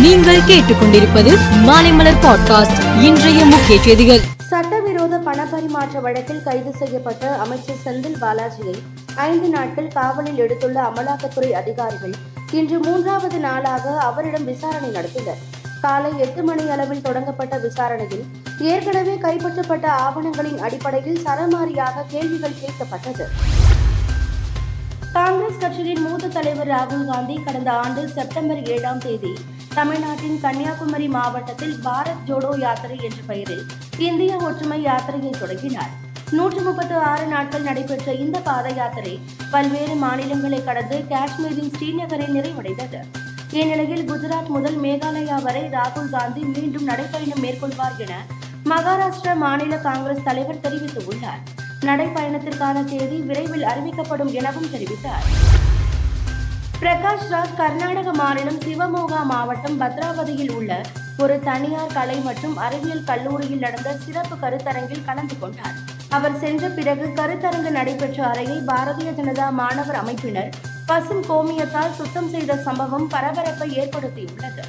நீங்கள் கேட்டுக்கொண்டிருப்பது மாலைமலர் பாட்காஸ்ட். இன்றைய முக்கிய செய்திகள். சட்டவிரோத பணப்பரிமாற்ற வழக்கில் கைது செய்யப்பட்ட அமைச்சர் செந்தில் பாலாஜியை ஐந்து நாட்கள் காவலில் எடுத்துள்ள அமலாக்கத்துறை அதிகாரிகள் இன்று மூன்றாவது நாளாக அவரிடம் விசாரணை நடத்தினர். காலை எட்டு மணி அளவில் தொடங்கப்பட்ட விசாரணையில் ஏற்கனவே கைப்பற்றப்பட்ட ஆவணங்களின் அடிப்படையில் சரமாரியாக கேள்விகள் கேட்கப்பட்டது. காங்கிரஸ் கட்சியின் மூத்த தலைவர் ராகுல் காந்தி கடந்த ஆண்டு செப்டம்பர் ஏழாம் தேதி தமிழ்நாட்டின் கன்னியாகுமரி மாவட்டத்தில் பாரத் ஜோடோ யாத்திரை என்ற பெயரில் இந்திய ஒற்றுமை யாத்திரையை தொடங்கினார். நூற்று முப்பத்து ஆறு நாட்கள் நடைபெற்ற இந்த பாத யாத்திரை பல்வேறு மாநிலங்களை கடந்து காஷ்மீரின் ஸ்ரீநகரில் நிறைவடைந்தது. இந்நிலையில் குஜராத் முதல் மேகாலயா வரை ராகுல் காந்தி மீண்டும் நடைபயணம் மேற்கொள்வார் என மகாராஷ்டிரா மாநில காங்கிரஸ் தலைவர் தெரிவித்துள்ளார். நடைப்பயணத்திற்கான தேதி விரைவில் அறிவிக்கப்படும் எனவும் தெரிவித்தார். பிரகாஷ் ராஜ் கர்நாடக மாநிலம் சிவமோகா மாவட்டம் பத்ராவதியில் உள்ள ஒரு தனியார் கலை மற்றும் அறிவியல் கல்லூரியில் நடந்த சிறப்பு கருத்தரங்கில் கலந்து கொண்டார். அவர் சென்ற பிறகு கருத்தரங்கு நடைபெற்ற அறையை பாரதிய ஜனதா மாணவர் அமைப்பினர் பசும் கோமியத்தால் சுத்தம் செய்த சம்பவம் பரபரப்பை ஏற்படுத்தியுள்ளது.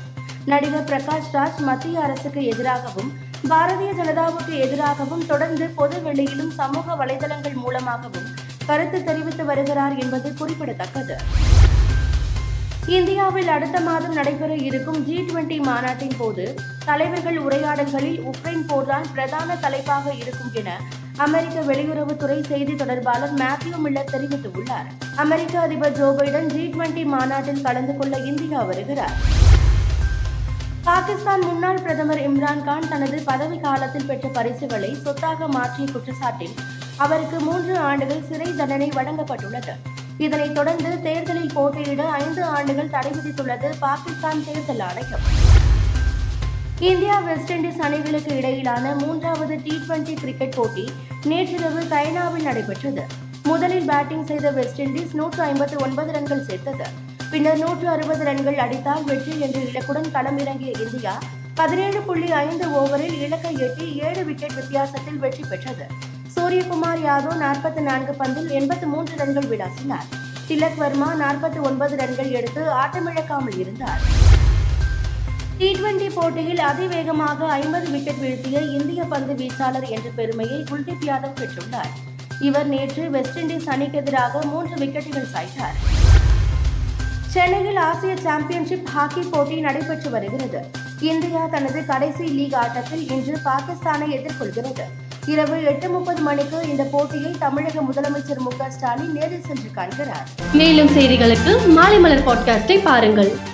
நடிகர் பிரகாஷ் ராஜ் மத்திய அரசுக்கு எதிராகவும் பாரதிய ஜனதாவுக்கு எதிராகவும் தொடர்ந்து பொது வெளியிலும் சமூக வலைதளங்கள் மூலமாகவும் கருத்து தெரிவித்து வருகிறார் என்பது குறிப்பிடத்தக்கது. இந்தியாவில் அடுத்த மாதம் நடைபெற இருக்கும் ஜி டுவெண்டி மாநாட்டின் போது தலைவர்கள் உரையாடல்களில் உக்ரைன் போர்தான் பிரதான தலைப்பாக இருக்கும் என அமெரிக்க வெளியுறவுத்துறை செய்தி தொடர்பாளர் மேத்யூ மில்லர் தெரிவித்துள்ளார். அமெரிக்க அதிபர் ஜோ பைடன் ஜி டுவெண்டி மாநாட்டில் கலந்து கொள்ள இந்தியா வருகிறார். பாகிஸ்தான் முன்னாள் பிரதமர் இம்ரான்கான் தனது பதவி காலத்தில் பெற்ற பரிசுகளை சொத்தாக மாற்றிய குற்றச்சாட்டில் அவருக்கு மூன்று ஆண்டுகள் சிறை தண்டனை வழங்கப்பட்டுள்ளது. இதனைத் தொடர்ந்து தேர்தலில் போட்டியிட ஐந்து ஆண்டுகள் தடை விதித்துள்ளது பாகிஸ்தான் தேர்தல் ஆணையம். இந்தியா வெஸ்ட் இண்டீஸ் அணிகளுக்கு இடையிலான மூன்றாவது டி டுவெண்டி கிரிக்கெட் போட்டி நேற்றிரவு கைனாவில் நடைபெற்றது. முதலில் பேட்டிங் செய்த வெஸ்ட் இண்டீஸ் நூற்று ஐம்பத்து ஒன்பது ரன்கள் சேர்த்தது. பின்னர் நூற்று அறுபது ரன்கள் அடித்தால் வெற்றி என்ற இலக்குடன் களமிறங்கிய இந்தியா பதினேழு புள்ளி ஐந்து ஓவரில் இலக்கை எட்டி ஏழு விக்கெட் வித்தியாசத்தில் வெற்றி பெற்றது. சூரியகுமார் யாதவ் நாற்பத்தி நான்கு பந்தில் எண்பத்து மூன்று ரன்கள் விளாசினார். திலக் வர்மா நாற்பத்தி ஒன்பது ரன்கள் எடுத்து ஆட்டமிழக்காமல் இருந்தார். டி டுவெண்டி போட்டியில் அதிவேகமாக ஐம்பது விக்கெட் வீழ்த்திய இந்திய பந்து வீச்சாளர் என்ற பெருமையை குல்தீப் யாதவ் பெற்றுள்ளார். இவர் நேற்று வெஸ்ட் இண்டீஸ் அணிக்கு எதிராக மூன்று விக்கெட்டுகள் சாய்த்தார். சென்னையில் ஆசிய சாம்பியன்ஷிப் ஹாக்கி போட்டி நடைபெற்று வருகிறது. இந்தியா தனது கடைசி லீக் ஆட்டத்தில் இன்று பாகிஸ்தானை எதிர்கொள்கிறது. இரவு எட்டு முப்பது மணிக்கு இந்த போட்டியை தமிழக முதலமைச்சர் மு க ஸ்டாலின் நேரில் சென்று காண்கிறார். மேலும் செய்திகளுக்கு மாலை மலர் பாட்காஸ்டை பாருங்கள்.